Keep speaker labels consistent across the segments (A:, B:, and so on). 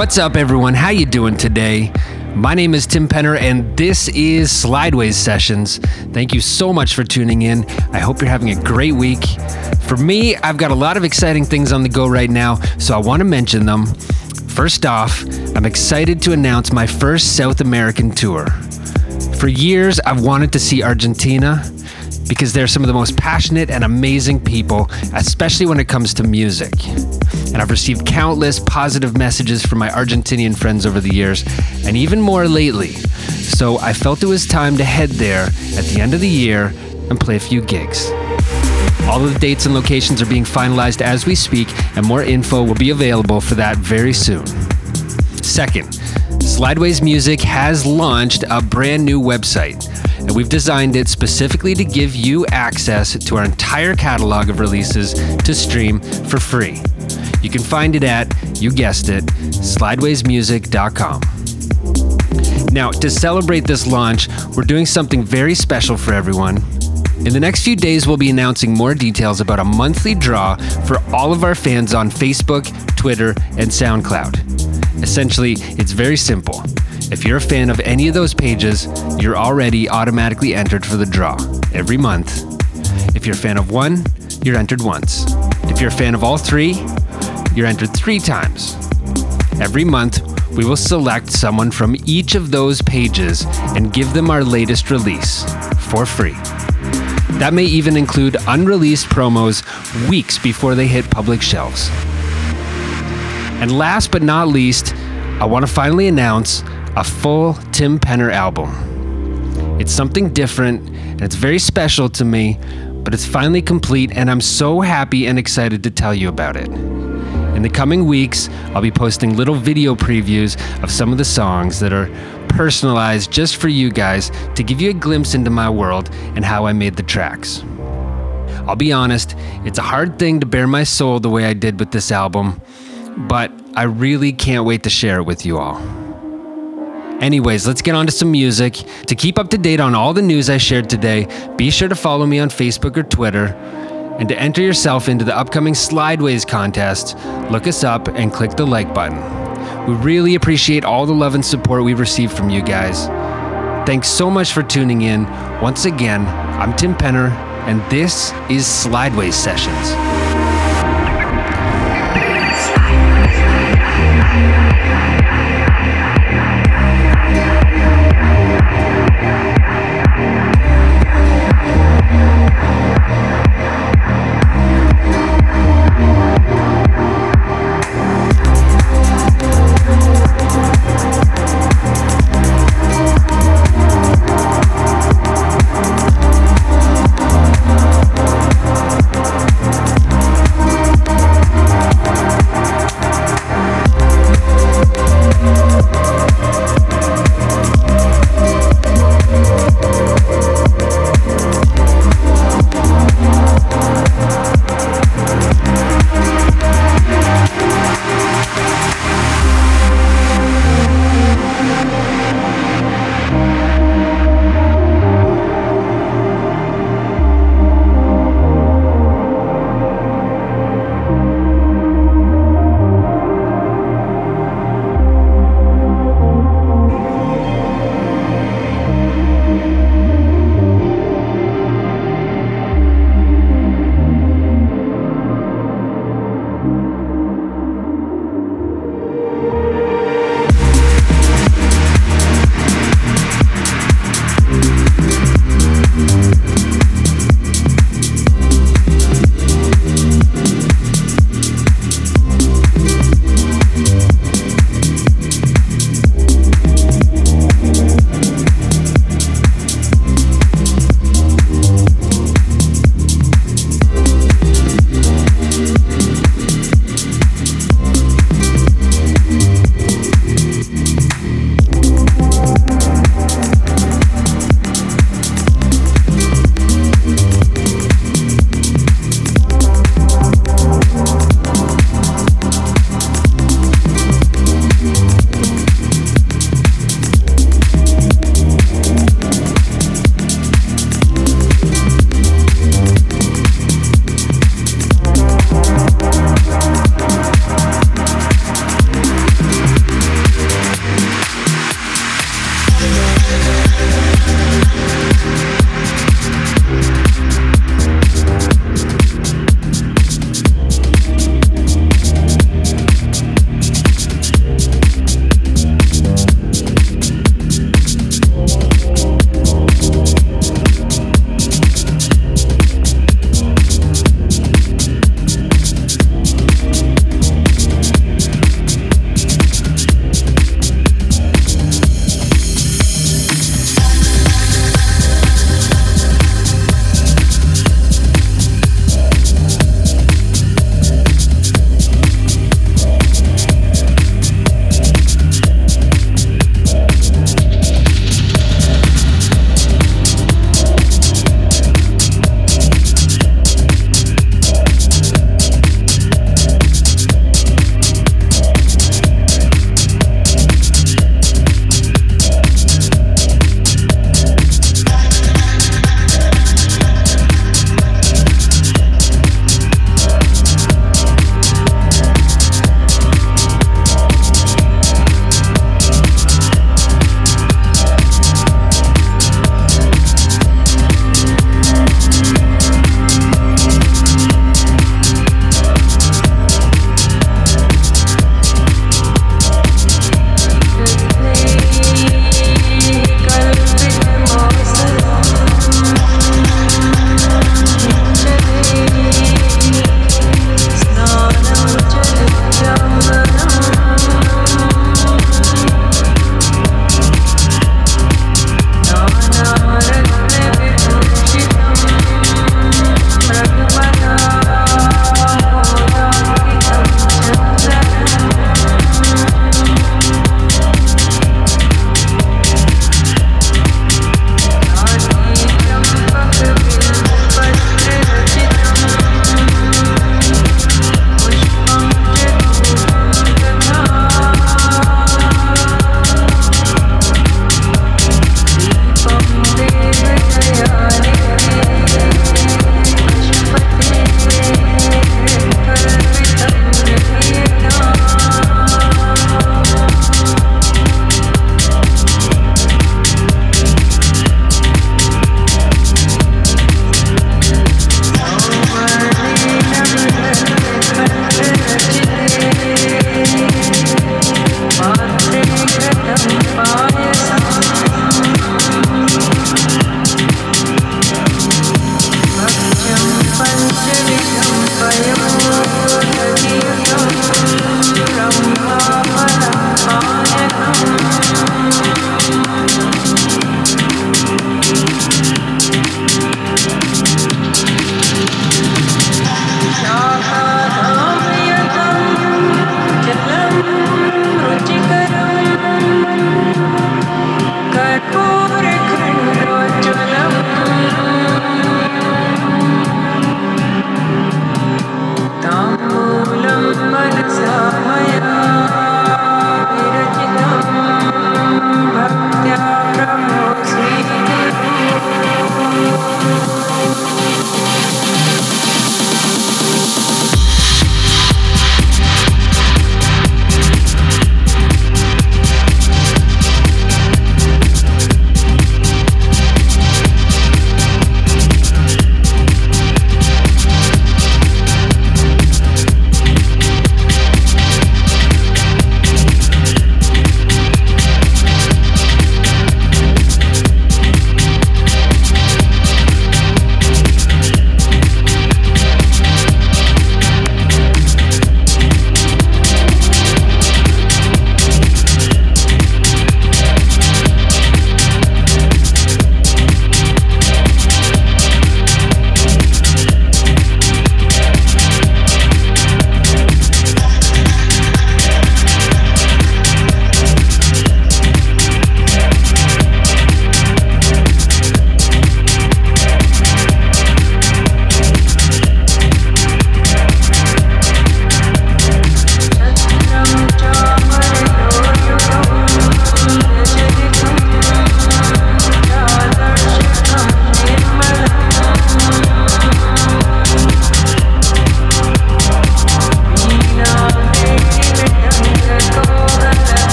A: what's up everyone? How you doing today? My name is Tim Penner and this is Slideways Sessions. Thank you so much for tuning in. I hope you're having a great week. For me, I've got a lot of exciting things on the go right now, so I want to mention them. First off, I'm excited to announce my first South American tour. For years, I've wanted to see Argentina because they're some of the most passionate and amazing people, especially when it comes to music. And I've received countless positive messages from my Argentinian friends over the years, and even more lately. So I felt it was time to head there at the end of the year and play a few gigs. All of the dates and locations are being finalized as we speak, and more info will be available for that very soon. Second, Slideways Music has launched a brand new website, and we've designed it specifically to give you access to our entire catalog of releases to stream for free. You can find it at, you guessed it, slidewaysmusic.com. Now, to celebrate this launch, we're doing something very special for everyone. In the next few days, we'll be announcing more details about a monthly draw for all of our fans on Facebook, Twitter, and SoundCloud. Essentially, it's very simple. If you're a fan of any of those pages, you're already automatically entered for the draw every month. If you're a fan of one, you're entered once. If you're a fan of all three, you're entered three times. Every month, we will select someone from each of those pages and give them our latest release for free. That may even include unreleased promos weeks before they hit public shelves. And last but not least, I want to finally announce a full Tim Penner album. It's something different and it's very special to me, but it's finally complete and I'm so happy and excited to tell you about it. In the coming weeks, I'll be posting little video previews of some of the songs that are personalized just for you guys to give you a glimpse into my world and how I made the tracks. I'll be honest, it's a hard thing to bare my soul the way I did with this album, but I really can't wait to share it with you all. Anyways, let's get on to some music. To keep up to date on all the news I shared today, be sure to follow me on Facebook or Twitter. And to enter yourself into the upcoming Slideways contest, look us up and click the like button. We really appreciate all the love and support we've received from you guys. Thanks so much for tuning in. Once again, I'm Tim Penner, and this is Slideways Sessions.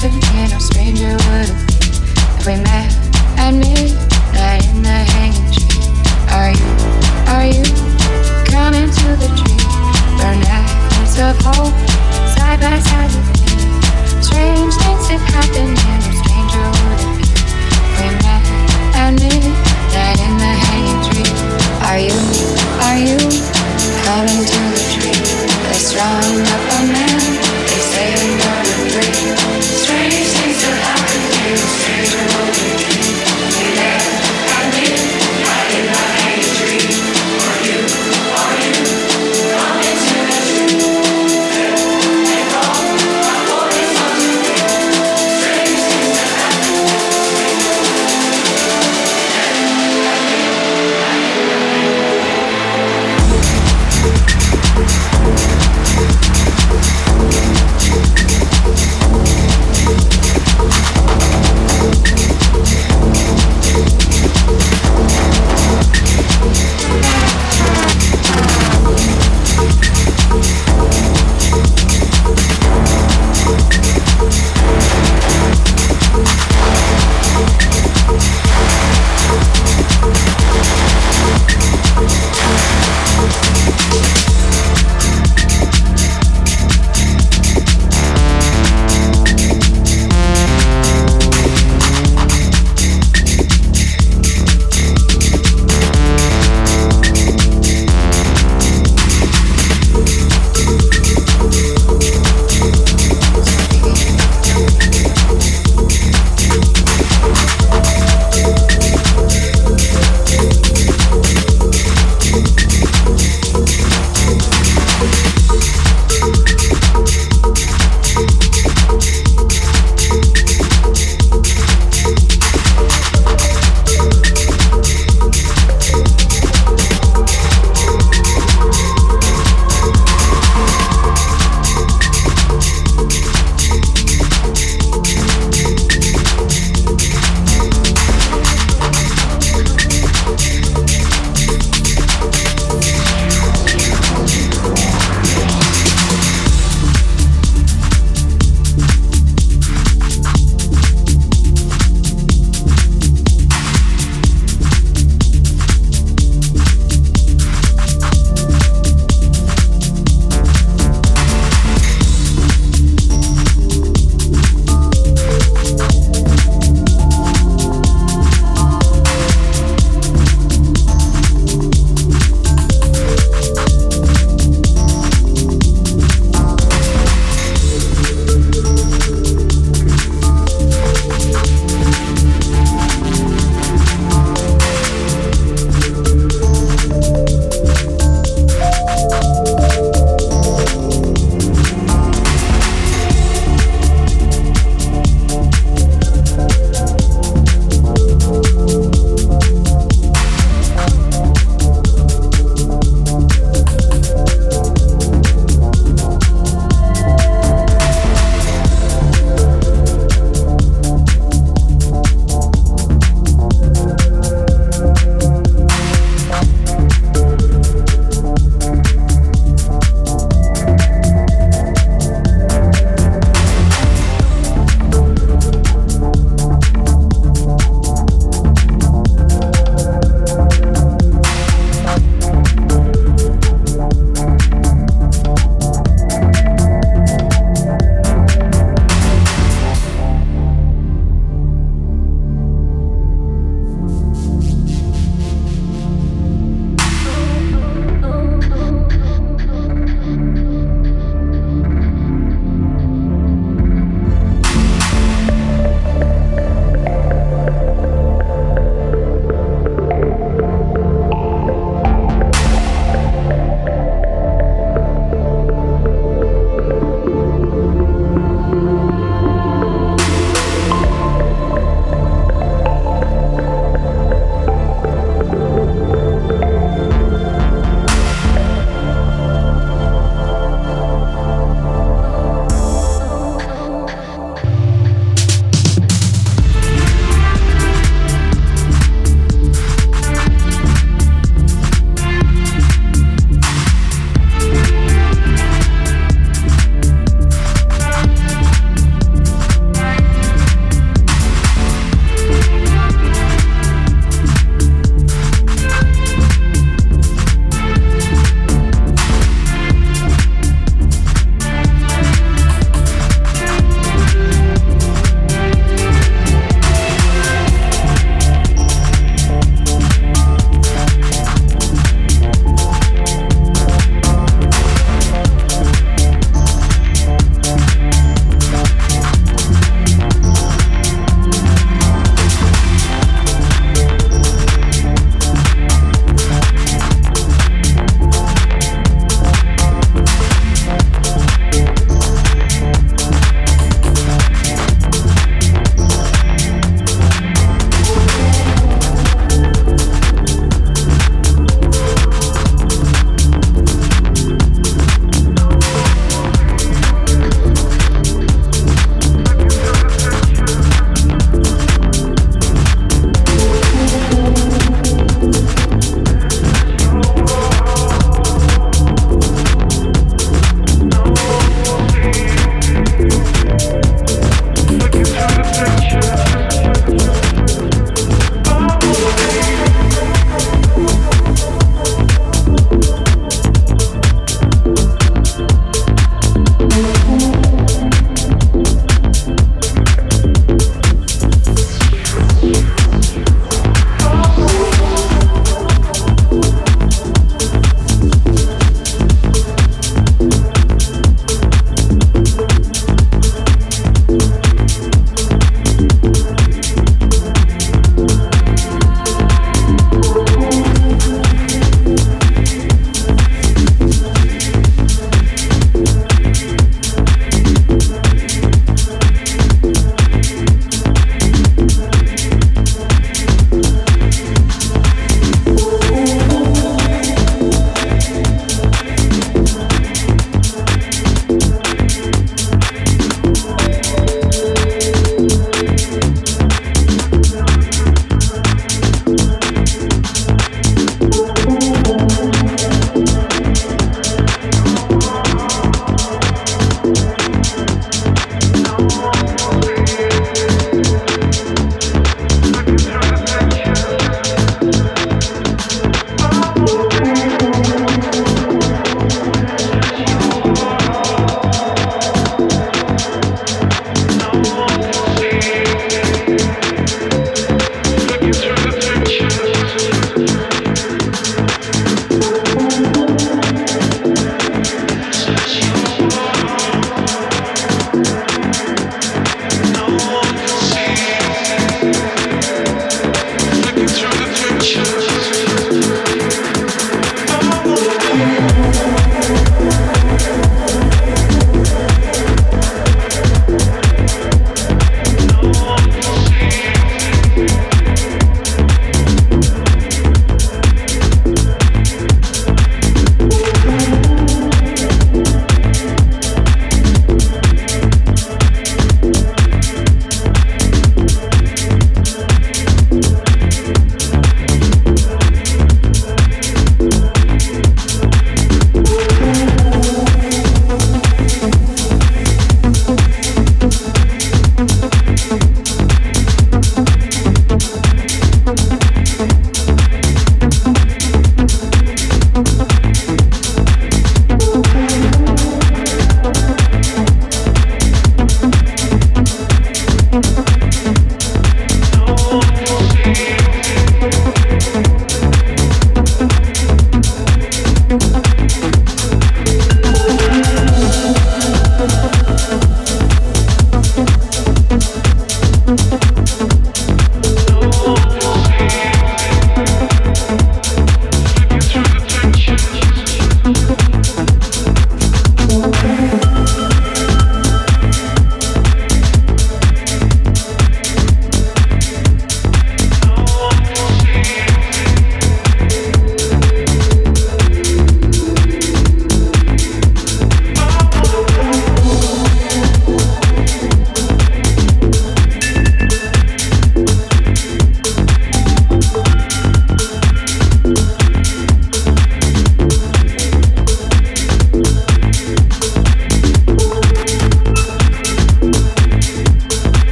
B: Happen here, stranger would we met in the hanging tree. Are you, are you coming to the tree? Burn necklace of hope, side by side with me. Strange things no stranger would we met in the hanging tree. Are you, are you coming to the tree? Strung up a